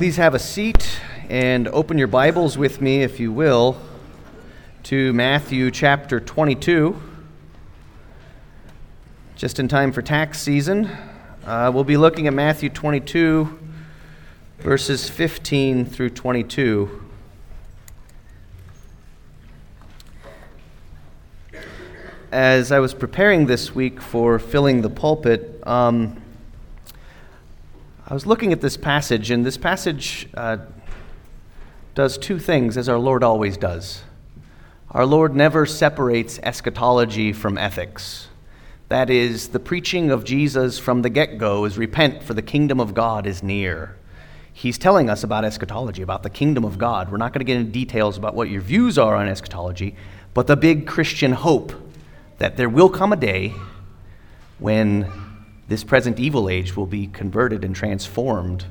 Please have a seat and open your Bibles with me, if you will, to Matthew chapter 22. Just in time for tax season, uh, we'll be looking at Matthew 22, verses 15 through 22. As I was preparing this week for filling the pulpit, um, I was looking at this passage, and this passage uh, does two things, as our Lord always does. Our Lord never separates eschatology from ethics. That is, the preaching of Jesus from the get go is repent, for the kingdom of God is near. He's telling us about eschatology, about the kingdom of God. We're not going to get into details about what your views are on eschatology, but the big Christian hope that there will come a day when this present evil age will be converted and transformed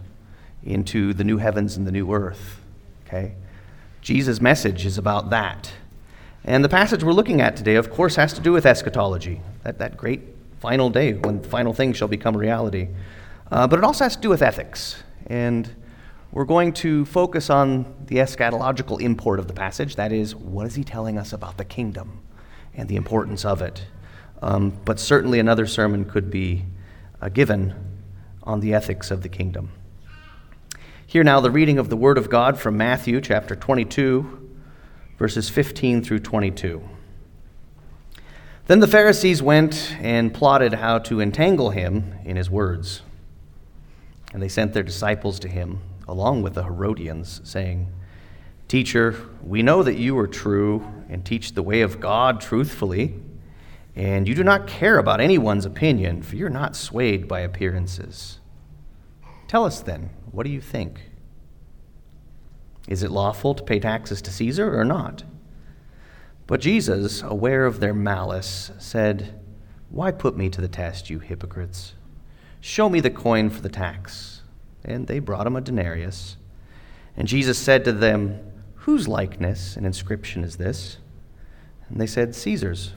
into the new heavens and the new earth. Okay? Jesus' message is about that. And the passage we're looking at today, of course, has to do with eschatology, that, that great final day when final things shall become reality. Uh, but it also has to do with ethics. And we're going to focus on the eschatological import of the passage. That is, what is he telling us about the kingdom and the importance of it? Um, but certainly another sermon could be uh, given on the ethics of the kingdom. Hear now the reading of the Word of God from Matthew chapter 22, verses 15 through 22. Then the Pharisees went and plotted how to entangle him in his words. And they sent their disciples to him, along with the Herodians, saying, Teacher, we know that you are true and teach the way of God truthfully and you do not care about anyone's opinion, for you're not swayed by appearances. Tell us then, what do you think? Is it lawful to pay taxes to Caesar or not? But Jesus, aware of their malice, said, Why put me to the test, you hypocrites? Show me the coin for the tax. And they brought him a denarius. And Jesus said to them, Whose likeness and inscription is this? And they said, Caesar's.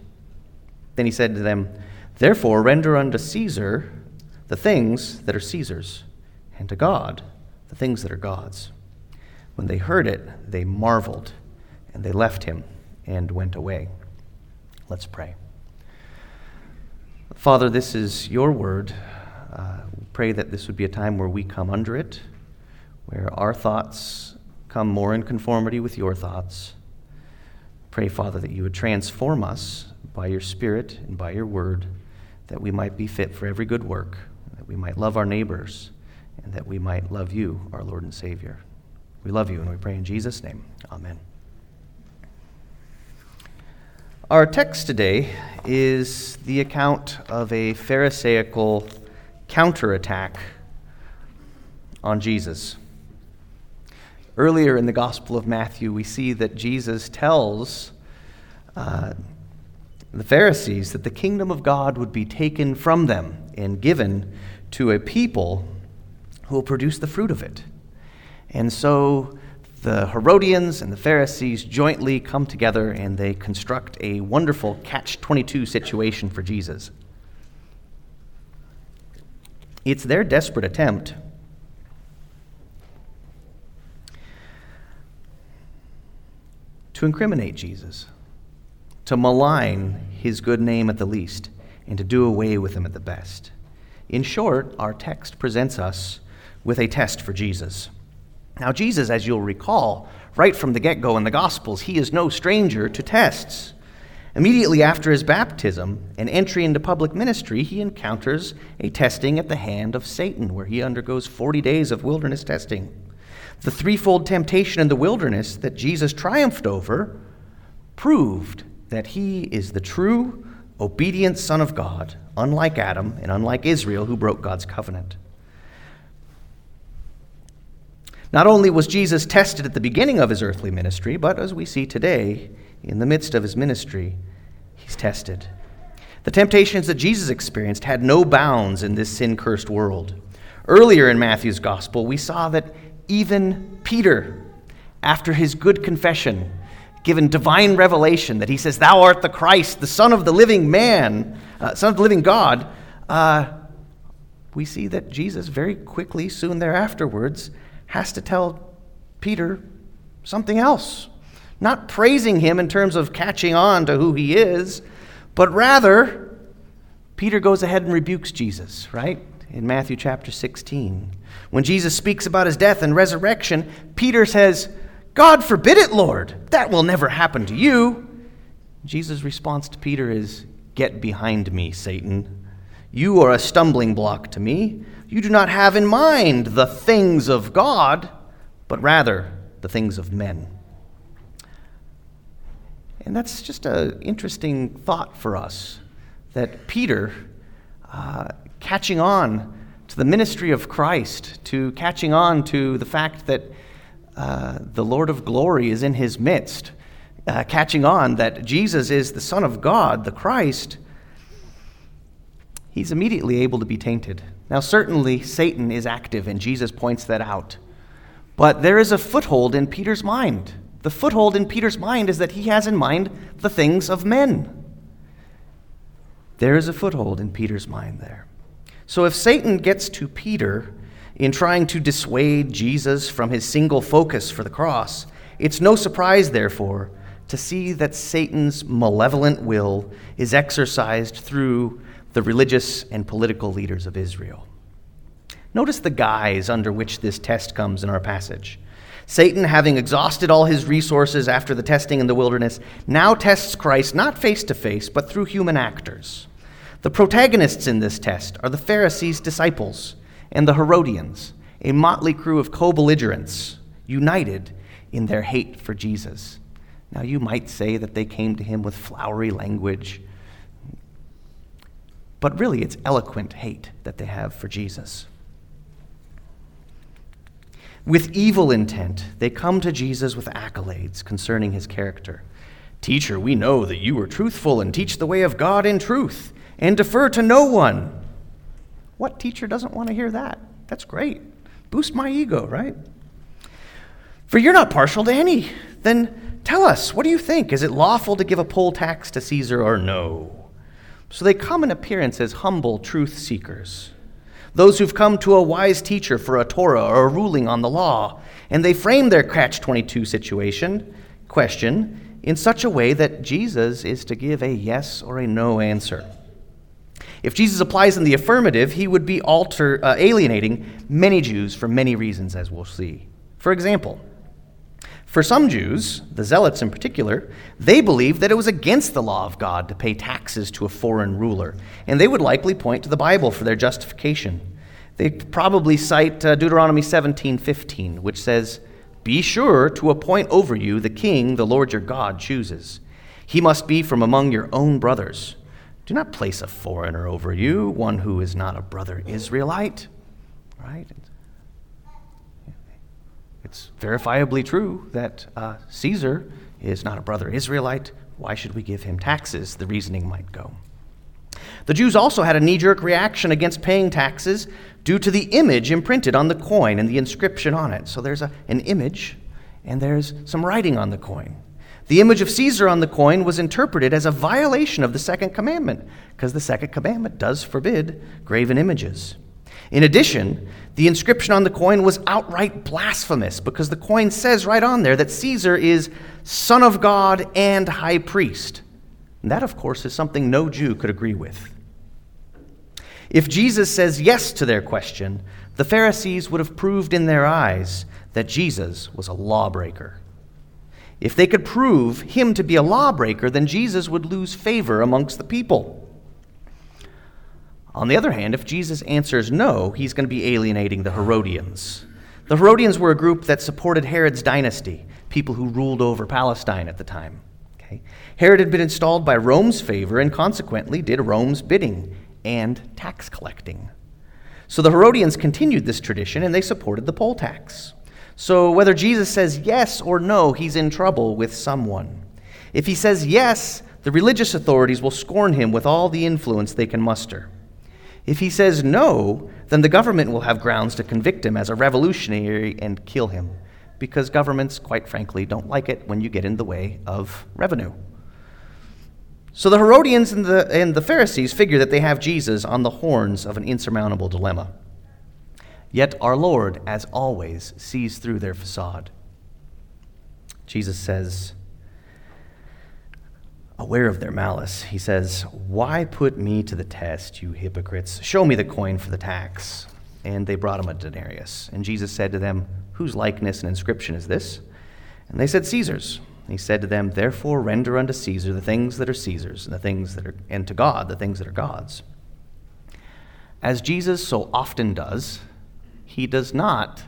Then he said to them, Therefore render unto Caesar the things that are Caesar's, and to God the things that are God's. When they heard it, they marveled, and they left him and went away. Let's pray. Father, this is your word. Uh, pray that this would be a time where we come under it, where our thoughts come more in conformity with your thoughts. Pray, Father, that you would transform us by your Spirit and by your word, that we might be fit for every good work, that we might love our neighbors, and that we might love you, our Lord and Savior. We love you, and we pray in Jesus' name. Amen. Our text today is the account of a Pharisaical counterattack on Jesus. Earlier in the Gospel of Matthew, we see that Jesus tells uh, the Pharisees that the kingdom of God would be taken from them and given to a people who will produce the fruit of it. And so the Herodians and the Pharisees jointly come together and they construct a wonderful catch 22 situation for Jesus. It's their desperate attempt to incriminate Jesus to malign his good name at the least, and to do away with him at the best. In short, our text presents us with a test for Jesus. Now, Jesus, as you'll recall, right from the get go in the Gospels, he is no stranger to tests. Immediately after his baptism and entry into public ministry, he encounters a testing at the hand of Satan, where he undergoes 40 days of wilderness testing. The threefold temptation in the wilderness that Jesus triumphed over proved that he is the true, obedient Son of God, unlike Adam and unlike Israel, who broke God's covenant. Not only was Jesus tested at the beginning of his earthly ministry, but as we see today, in the midst of his ministry, he's tested. The temptations that Jesus experienced had no bounds in this sin cursed world. Earlier in Matthew's gospel, we saw that even Peter, after his good confession, given divine revelation that he says, Thou art the Christ, the Son of the living man, uh, Son of the living God, uh, we see that Jesus very quickly, soon thereafterwards, has to tell Peter something else. Not praising him in terms of catching on to who he is, but rather, Peter goes ahead and rebukes Jesus, right? In Matthew chapter 16. When Jesus speaks about his death and resurrection, Peter says, God forbid it, Lord. That will never happen to you. Jesus' response to Peter is, Get behind me, Satan. You are a stumbling block to me. You do not have in mind the things of God, but rather the things of men. And that's just an interesting thought for us that Peter, uh, catching on to the ministry of Christ, to catching on to the fact that uh, the Lord of glory is in his midst, uh, catching on that Jesus is the Son of God, the Christ, he's immediately able to be tainted. Now, certainly, Satan is active, and Jesus points that out. But there is a foothold in Peter's mind. The foothold in Peter's mind is that he has in mind the things of men. There is a foothold in Peter's mind there. So if Satan gets to Peter in trying to dissuade Jesus from his single focus for the cross, it's no surprise, therefore, to see that Satan's malevolent will is exercised through the religious and political leaders of Israel. Notice the guise under which this test comes in our passage. Satan, having exhausted all his resources after the testing in the wilderness, now tests Christ not face to face, but through human actors. The protagonists in this test are the Pharisees' disciples and the Herodians, a motley crew of co belligerents, united in their hate for Jesus. Now, you might say that they came to him with flowery language, but really it's eloquent hate that they have for Jesus. With evil intent, they come to Jesus with accolades concerning his character. Teacher, we know that you are truthful and teach the way of God in truth and defer to no one. What teacher doesn't want to hear that? That's great. Boost my ego, right? For you're not partial to any. Then tell us, what do you think? Is it lawful to give a poll tax to Caesar or no? So they come in appearance as humble truth seekers those who've come to a wise teacher for a Torah or a ruling on the law, and they frame their catch 22 situation question in such a way that Jesus is to give a yes or a no answer. If Jesus applies in the affirmative, he would be alter, uh, alienating many Jews for many reasons, as we'll see. For example, for some Jews, the Zealots in particular, they believed that it was against the law of God to pay taxes to a foreign ruler, and they would likely point to the Bible for their justification. They'd probably cite uh, Deuteronomy 17:15, which says, "Be sure to appoint over you the king the Lord your God chooses. He must be from among your own brothers. Do not place a foreigner over you, one who is not a brother Israelite." Right? It's verifiably true that uh, Caesar is not a brother Israelite. Why should we give him taxes? The reasoning might go. The Jews also had a knee jerk reaction against paying taxes due to the image imprinted on the coin and the inscription on it. So there's a, an image and there's some writing on the coin. The image of Caesar on the coin was interpreted as a violation of the second commandment, because the second commandment does forbid graven images. In addition, the inscription on the coin was outright blasphemous because the coin says right on there that Caesar is Son of God and High Priest. And that, of course, is something no Jew could agree with. If Jesus says yes to their question, the Pharisees would have proved in their eyes that Jesus was a lawbreaker. If they could prove him to be a lawbreaker, then Jesus would lose favor amongst the people. On the other hand, if Jesus answers no, he's going to be alienating the Herodians. The Herodians were a group that supported Herod's dynasty, people who ruled over Palestine at the time. Okay? Herod had been installed by Rome's favor and consequently did Rome's bidding and tax collecting. So the Herodians continued this tradition and they supported the poll tax. So whether Jesus says yes or no, he's in trouble with someone. If he says yes, the religious authorities will scorn him with all the influence they can muster. If he says no, then the government will have grounds to convict him as a revolutionary and kill him, because governments, quite frankly, don't like it when you get in the way of revenue. So the Herodians and the, and the Pharisees figure that they have Jesus on the horns of an insurmountable dilemma. Yet our Lord, as always, sees through their facade. Jesus says, aware of their malice, he says, Why put me to the test, you hypocrites? Show me the coin for the tax. And they brought him a denarius. And Jesus said to them, Whose likeness and inscription is this? And they said, Caesar's. He said to them, Therefore render unto Caesar the things that are Caesar's, and the things that are and to God the things that are God's. As Jesus so often does, he does not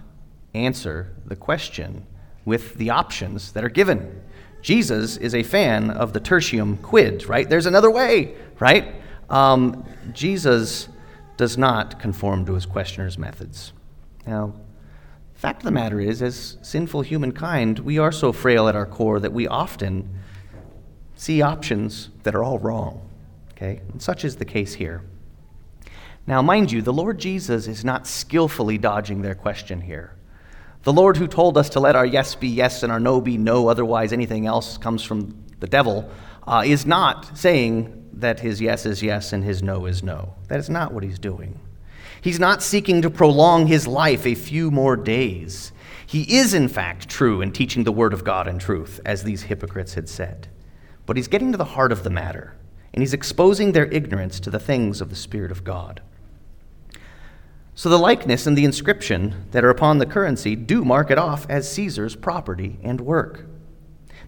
answer the question with the options that are given. Jesus is a fan of the tertium quid, right? There's another way, right? Um, Jesus does not conform to his questioner's methods. Now, fact of the matter is, as sinful humankind, we are so frail at our core that we often see options that are all wrong. Okay? And such is the case here. Now, mind you, the Lord Jesus is not skillfully dodging their question here. The Lord who told us to let our yes be yes and our no be no, otherwise anything else comes from the devil, uh, is not saying that his yes is yes and his no is no. That is not what he's doing. He's not seeking to prolong his life a few more days. He is, in fact, true in teaching the word of God in truth, as these hypocrites had said. But he's getting to the heart of the matter, and he's exposing their ignorance to the things of the Spirit of God. So the likeness and the inscription that are upon the currency do mark it off as Caesar's property and work.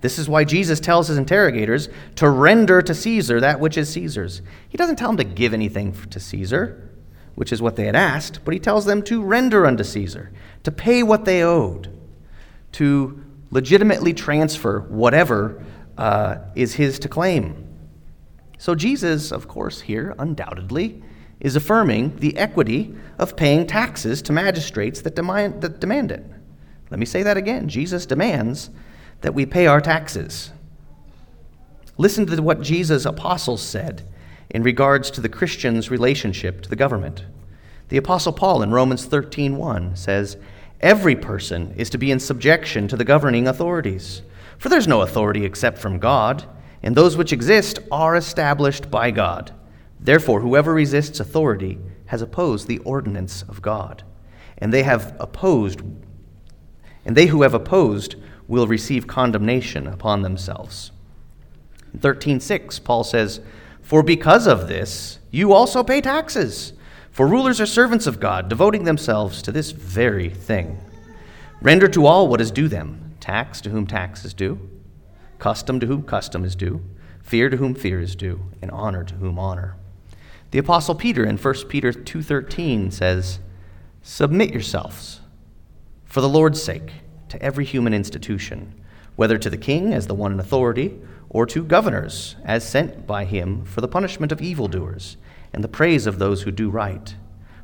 This is why Jesus tells his interrogators to render to Caesar that which is Caesar's. He doesn't tell them to give anything to Caesar, which is what they had asked, but he tells them to render unto Caesar, to pay what they owed, to legitimately transfer whatever uh, is his to claim. So Jesus, of course, here, undoubtedly, is affirming the equity of paying taxes to magistrates that demand, that demand it. Let me say that again. Jesus demands that we pay our taxes. Listen to what Jesus' apostles said in regards to the Christian's relationship to the government. The apostle Paul in Romans 13:1 says, "Every person is to be in subjection to the governing authorities, for there's no authority except from God, and those which exist are established by God." Therefore, whoever resists authority has opposed the ordinance of God, and they have opposed, and they who have opposed will receive condemnation upon themselves. In 13:6, Paul says, "For because of this, you also pay taxes, for rulers are servants of God, devoting themselves to this very thing. Render to all what is due them: tax to whom tax is due, custom to whom custom is due, fear to whom fear is due, and honor to whom honor." The apostle Peter in 1 Peter 2:13 says, "Submit yourselves for the Lord's sake to every human institution, whether to the king as the one in authority, or to governors as sent by him for the punishment of evildoers and the praise of those who do right.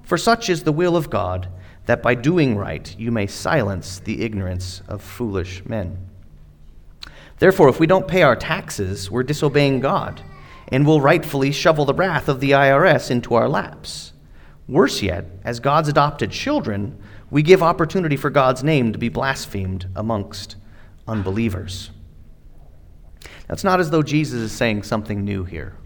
For such is the will of God, that by doing right you may silence the ignorance of foolish men." Therefore, if we don't pay our taxes, we're disobeying God and will rightfully shovel the wrath of the IRS into our laps. Worse yet, as God's adopted children, we give opportunity for God's name to be blasphemed amongst unbelievers. It's not as though Jesus is saying something new here.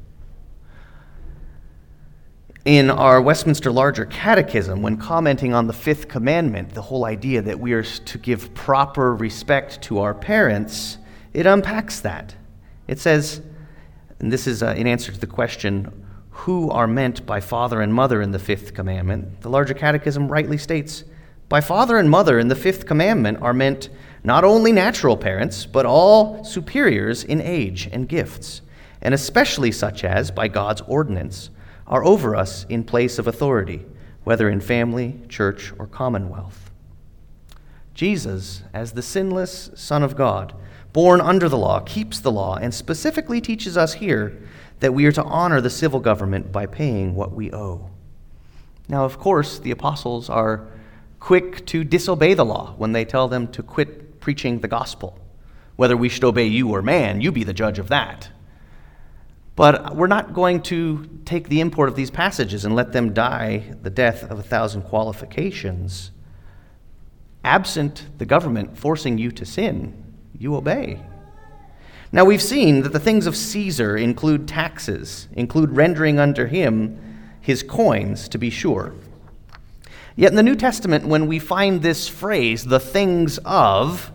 In our Westminster Larger Catechism, when commenting on the fifth commandment, the whole idea that we are to give proper respect to our parents, it unpacks that. It says, and this is uh, in answer to the question who are meant by father and mother in the fifth commandment. The larger catechism rightly states by father and mother in the fifth commandment are meant not only natural parents, but all superiors in age and gifts, and especially such as, by God's ordinance, are over us in place of authority, whether in family, church, or commonwealth. Jesus, as the sinless Son of God, born under the law, keeps the law, and specifically teaches us here that we are to honor the civil government by paying what we owe. Now, of course, the apostles are quick to disobey the law when they tell them to quit preaching the gospel. Whether we should obey you or man, you be the judge of that. But we're not going to take the import of these passages and let them die the death of a thousand qualifications. Absent the government forcing you to sin, you obey. Now we've seen that the things of Caesar include taxes, include rendering unto him his coins, to be sure. Yet in the New Testament, when we find this phrase, the things of,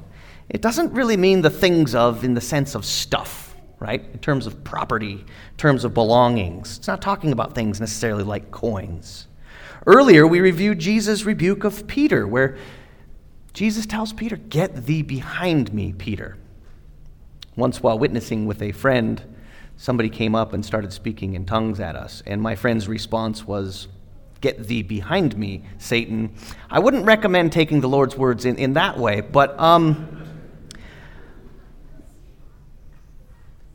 it doesn't really mean the things of in the sense of stuff, right? In terms of property, in terms of belongings. It's not talking about things necessarily like coins. Earlier, we reviewed Jesus' rebuke of Peter, where Jesus tells Peter, Get thee behind me, Peter. Once, while witnessing with a friend, somebody came up and started speaking in tongues at us, and my friend's response was, Get thee behind me, Satan. I wouldn't recommend taking the Lord's words in, in that way, but um,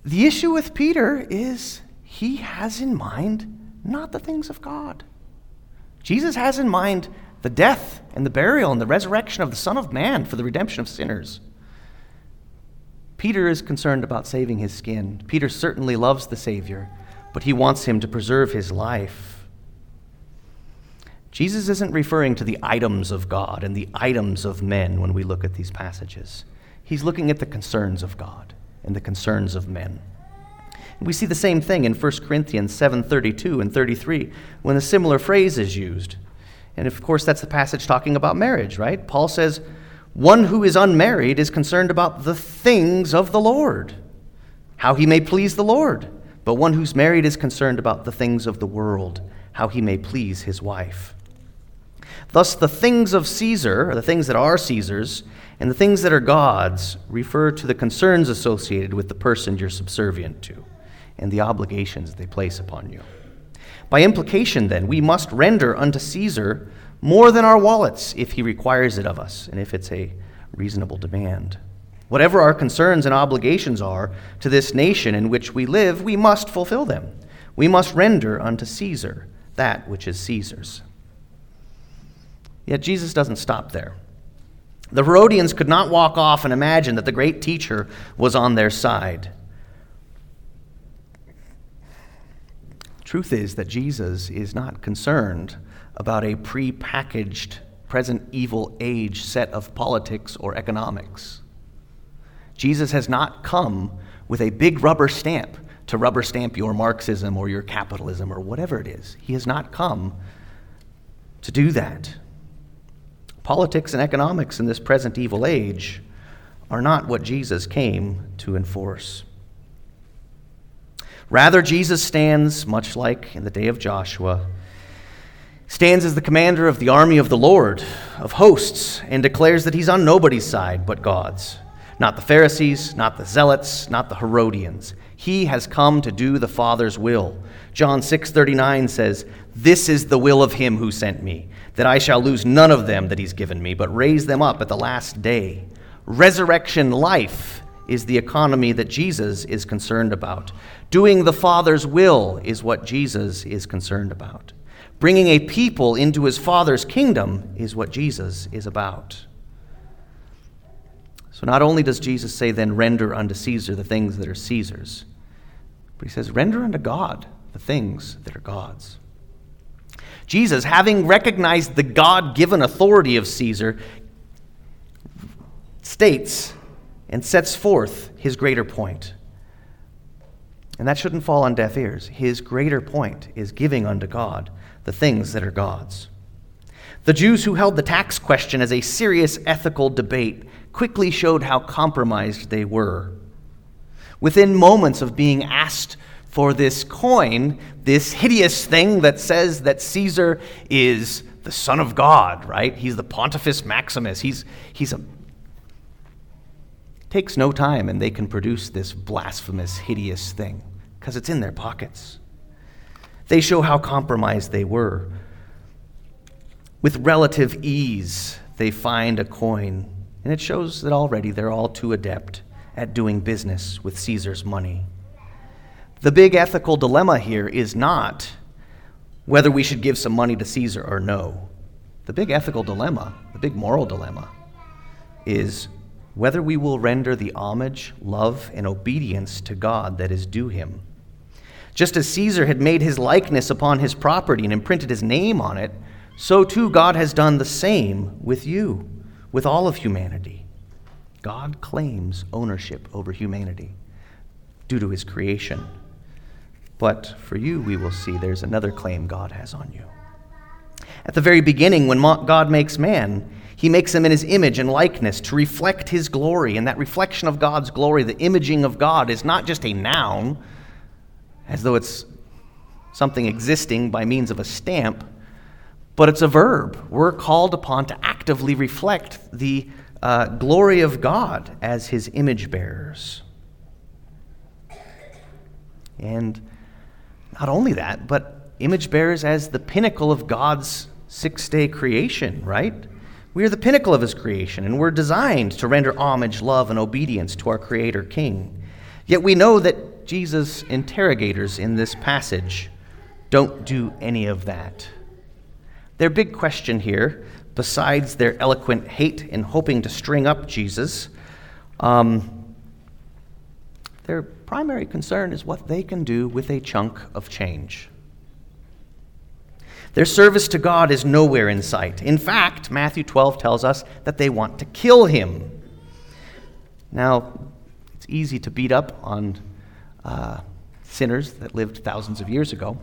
the issue with Peter is he has in mind not the things of God. Jesus has in mind the death and the burial and the resurrection of the Son of Man for the redemption of sinners. Peter is concerned about saving his skin. Peter certainly loves the Savior, but he wants him to preserve his life. Jesus isn't referring to the items of God and the items of men when we look at these passages. He's looking at the concerns of God and the concerns of men. We see the same thing in 1 Corinthians 7:32 and 33 when a similar phrase is used. And of course that's the passage talking about marriage, right? Paul says, "One who is unmarried is concerned about the things of the Lord, how he may please the Lord. But one who's married is concerned about the things of the world, how he may please his wife." Thus, the things of Caesar, the things that are Caesar's, and the things that are God's, refer to the concerns associated with the person you're subservient to and the obligations they place upon you. By implication, then, we must render unto Caesar more than our wallets if he requires it of us and if it's a reasonable demand. Whatever our concerns and obligations are to this nation in which we live, we must fulfill them. We must render unto Caesar that which is Caesar's. Yet Jesus doesn't stop there. The Herodians could not walk off and imagine that the great teacher was on their side. Truth is that Jesus is not concerned about a pre-packaged present evil age set of politics or economics. Jesus has not come with a big rubber stamp to rubber stamp your Marxism or your capitalism or whatever it is. He has not come to do that. Politics and economics in this present evil age are not what Jesus came to enforce. Rather, Jesus stands, much like in the day of Joshua, stands as the commander of the army of the Lord of hosts and declares that he's on nobody's side but God's. Not the Pharisees, not the Zealots, not the Herodians. He has come to do the Father's will. John 6:39 says, "This is the will of him who sent me, that I shall lose none of them that he's given me, but raise them up at the last day. Resurrection life is the economy that Jesus is concerned about. Doing the Father's will is what Jesus is concerned about. Bringing a people into his Father's kingdom is what Jesus is about. So not only does Jesus say, then render unto Caesar the things that are Caesar's, but he says, render unto God the things that are God's. Jesus, having recognized the God given authority of Caesar, states and sets forth his greater point. And that shouldn't fall on deaf ears. His greater point is giving unto God the things that are God's. The Jews who held the tax question as a serious ethical debate quickly showed how compromised they were. Within moments of being asked for this coin, this hideous thing that says that Caesar is the Son of God, right? He's the Pontifex Maximus. He's, he's a. Takes no time, and they can produce this blasphemous, hideous thing because it's in their pockets. They show how compromised they were. With relative ease, they find a coin, and it shows that already they're all too adept at doing business with Caesar's money. The big ethical dilemma here is not whether we should give some money to Caesar or no. The big ethical dilemma, the big moral dilemma, is whether we will render the homage, love, and obedience to God that is due him. Just as Caesar had made his likeness upon his property and imprinted his name on it, so too God has done the same with you, with all of humanity. God claims ownership over humanity due to his creation. But for you, we will see there's another claim God has on you. At the very beginning, when God makes man, he makes him in his image and likeness to reflect his glory. And that reflection of God's glory, the imaging of God, is not just a noun, as though it's something existing by means of a stamp, but it's a verb. We're called upon to actively reflect the uh, glory of God as his image bearers. And not only that, but image bearers as the pinnacle of God's six day creation, right? We are the pinnacle of his creation, and we're designed to render homage, love, and obedience to our Creator King. Yet we know that Jesus' interrogators in this passage don't do any of that. Their big question here, besides their eloquent hate in hoping to string up Jesus, um, their primary concern is what they can do with a chunk of change. Their service to God is nowhere in sight. In fact, Matthew 12 tells us that they want to kill him. Now, it's easy to beat up on uh, sinners that lived thousands of years ago,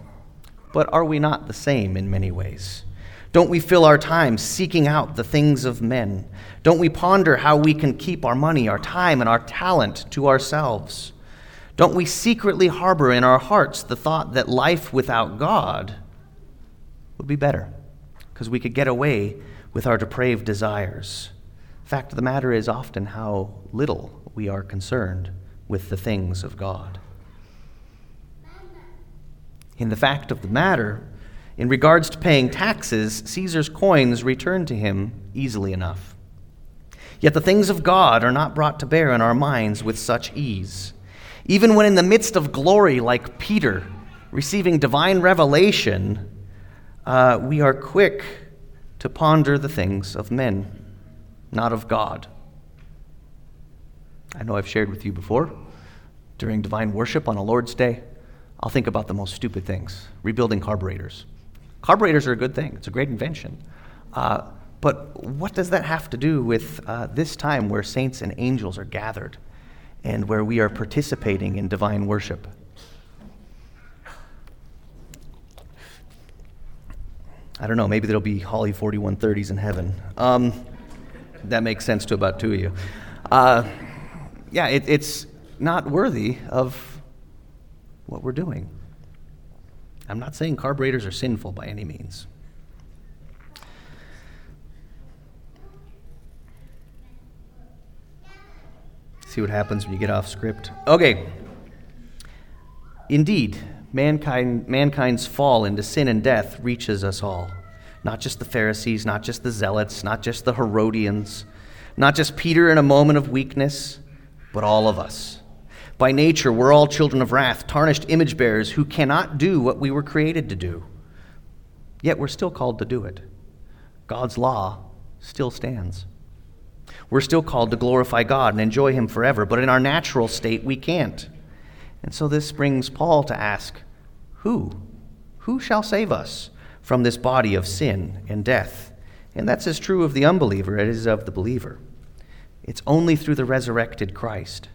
but are we not the same in many ways? Don't we fill our time seeking out the things of men? Don't we ponder how we can keep our money, our time, and our talent to ourselves? Don't we secretly harbor in our hearts the thought that life without God would be better because we could get away with our depraved desires. Fact of the matter is often how little we are concerned with the things of God. In the fact of the matter, in regards to paying taxes, Caesar's coins returned to him easily enough. Yet the things of God are not brought to bear in our minds with such ease. Even when in the midst of glory, like Peter, receiving divine revelation, uh, we are quick to ponder the things of men, not of God. I know I've shared with you before during divine worship on a Lord's Day. I'll think about the most stupid things rebuilding carburetors. Carburetors are a good thing, it's a great invention. Uh, but what does that have to do with uh, this time where saints and angels are gathered and where we are participating in divine worship? I don't know, maybe there'll be Holley 4130s in heaven. Um, that makes sense to about two of you. Uh, yeah, it, it's not worthy of what we're doing. I'm not saying carburetors are sinful by any means. See what happens when you get off script. Okay. Indeed, mankind, mankind's fall into sin and death reaches us all. Not just the Pharisees, not just the Zealots, not just the Herodians, not just Peter in a moment of weakness, but all of us. By nature, we're all children of wrath, tarnished image bearers who cannot do what we were created to do. Yet we're still called to do it. God's law still stands. We're still called to glorify God and enjoy Him forever, but in our natural state, we can't. And so this brings Paul to ask Who? Who shall save us from this body of sin and death? And that's as true of the unbeliever as it is of the believer. It's only through the resurrected Christ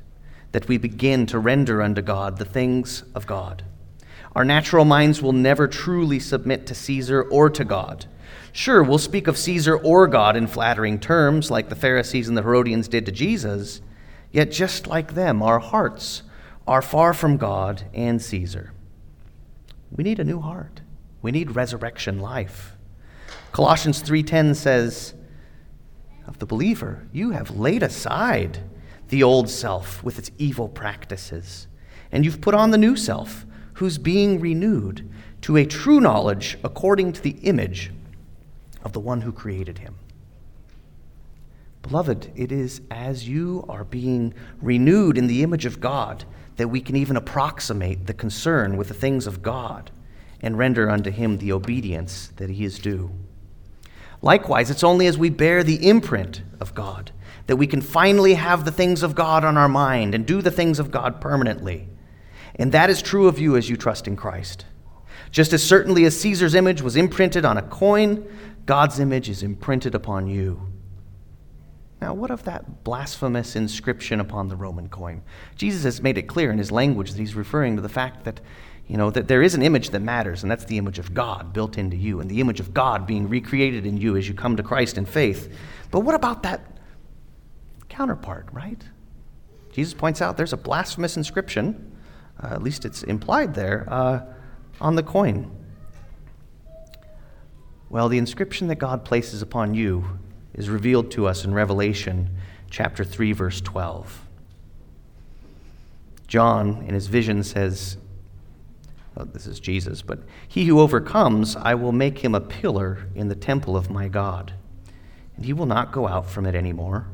that we begin to render unto God the things of God. Our natural minds will never truly submit to Caesar or to God. Sure, we'll speak of Caesar or God in flattering terms, like the Pharisees and the Herodians did to Jesus, yet just like them, our hearts are far from God and Caesar. We need a new heart. We need resurrection life. Colossians 3:10 says of the believer, you have laid aside the old self with its evil practices, and you've put on the new self, who's being renewed to a true knowledge according to the image of the one who created him. Beloved, it is as you are being renewed in the image of God that we can even approximate the concern with the things of God and render unto him the obedience that he is due. Likewise, it's only as we bear the imprint of God that we can finally have the things of God on our mind and do the things of God permanently. And that is true of you as you trust in Christ. Just as certainly as Caesar's image was imprinted on a coin, God's image is imprinted upon you. Now, what of that blasphemous inscription upon the Roman coin? Jesus has made it clear in his language that he's referring to the fact that, you know, that there is an image that matters, and that's the image of God built into you, and the image of God being recreated in you as you come to Christ in faith. But what about that counterpart, right? Jesus points out there's a blasphemous inscription, uh, at least it's implied there, uh, on the coin. Well, the inscription that God places upon you is revealed to us in Revelation chapter 3, verse 12. John, in his vision, says, oh, This is Jesus, but he who overcomes, I will make him a pillar in the temple of my God, and he will not go out from it anymore.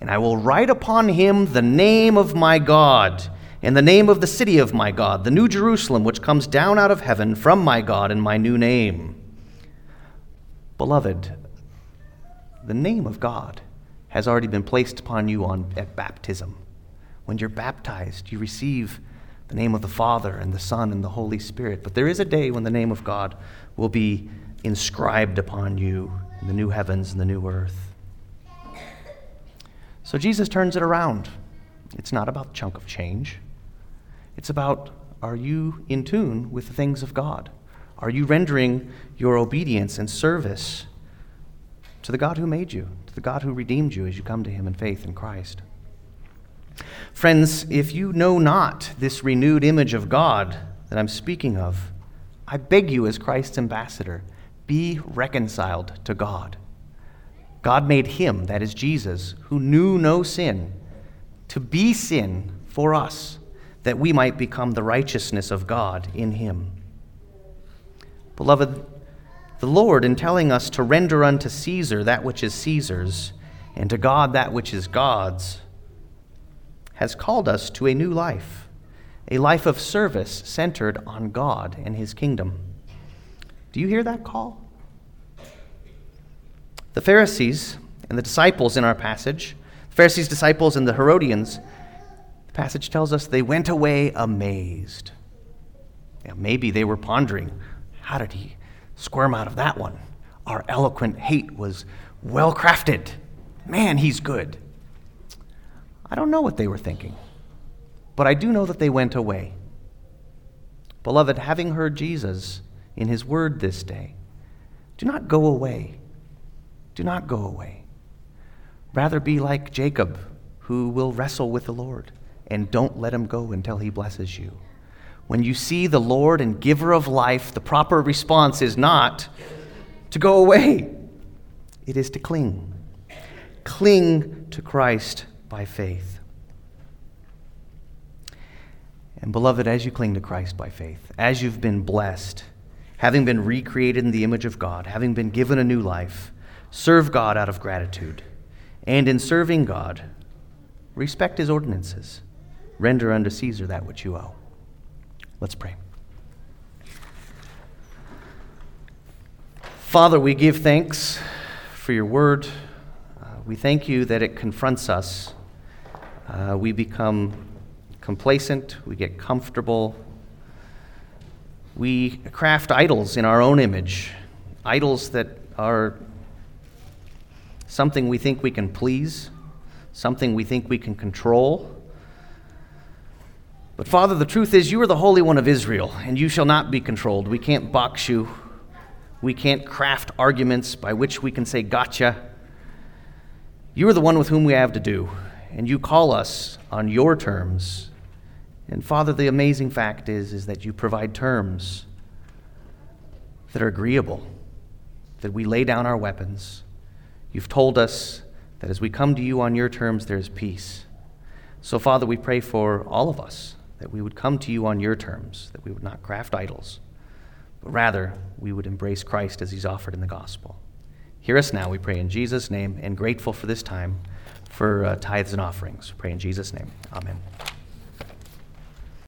And I will write upon him the name of my God, and the name of the city of my God, the new Jerusalem, which comes down out of heaven from my God, and my new name. Beloved, the name of God has already been placed upon you on, at baptism. When you're baptized, you receive the name of the Father and the Son and the Holy Spirit. But there is a day when the name of God will be inscribed upon you in the new heavens and the new earth. So Jesus turns it around. It's not about a chunk of change. It's about are you in tune with the things of God? Are you rendering your obedience and service to the God who made you, to the God who redeemed you as you come to him in faith in Christ. Friends, if you know not this renewed image of God that I'm speaking of, I beg you, as Christ's ambassador, be reconciled to God. God made him, that is Jesus, who knew no sin, to be sin for us, that we might become the righteousness of God in him. Beloved, the Lord, in telling us to render unto Caesar that which is Caesar's, and to God that which is God's, has called us to a new life, a life of service centered on God and His kingdom. Do you hear that call? The Pharisees and the disciples in our passage, the Pharisees, disciples, and the Herodians, the passage tells us they went away amazed. Yeah, maybe they were pondering how did he squirm out of that one. Our eloquent hate was well crafted. Man, he's good. I don't know what they were thinking, but I do know that they went away. Beloved, having heard Jesus in his word this day, do not go away. Do not go away. Rather be like Jacob, who will wrestle with the Lord, and don't let him go until he blesses you. When you see the Lord and giver of life, the proper response is not to go away, it is to cling. Cling to Christ by faith. And, beloved, as you cling to Christ by faith, as you've been blessed, having been recreated in the image of God, having been given a new life, serve God out of gratitude. And in serving God, respect his ordinances. Render unto Caesar that which you owe. Let's pray. Father, we give thanks for your word. Uh, we thank you that it confronts us. Uh, we become complacent, we get comfortable. We craft idols in our own image, idols that are something we think we can please, something we think we can control. But Father, the truth is, you are the Holy One of Israel, and you shall not be controlled. We can't box you. We can't craft arguments by which we can say, gotcha. You are the one with whom we have to do, and you call us on your terms. And Father, the amazing fact is, is that you provide terms that are agreeable, that we lay down our weapons. You've told us that as we come to you on your terms, there's peace. So, Father, we pray for all of us that we would come to you on your terms, that we would not craft idols, but rather we would embrace Christ as he's offered in the gospel. Hear us now, we pray in Jesus' name, and grateful for this time for uh, tithes and offerings. Pray in Jesus' name. Amen.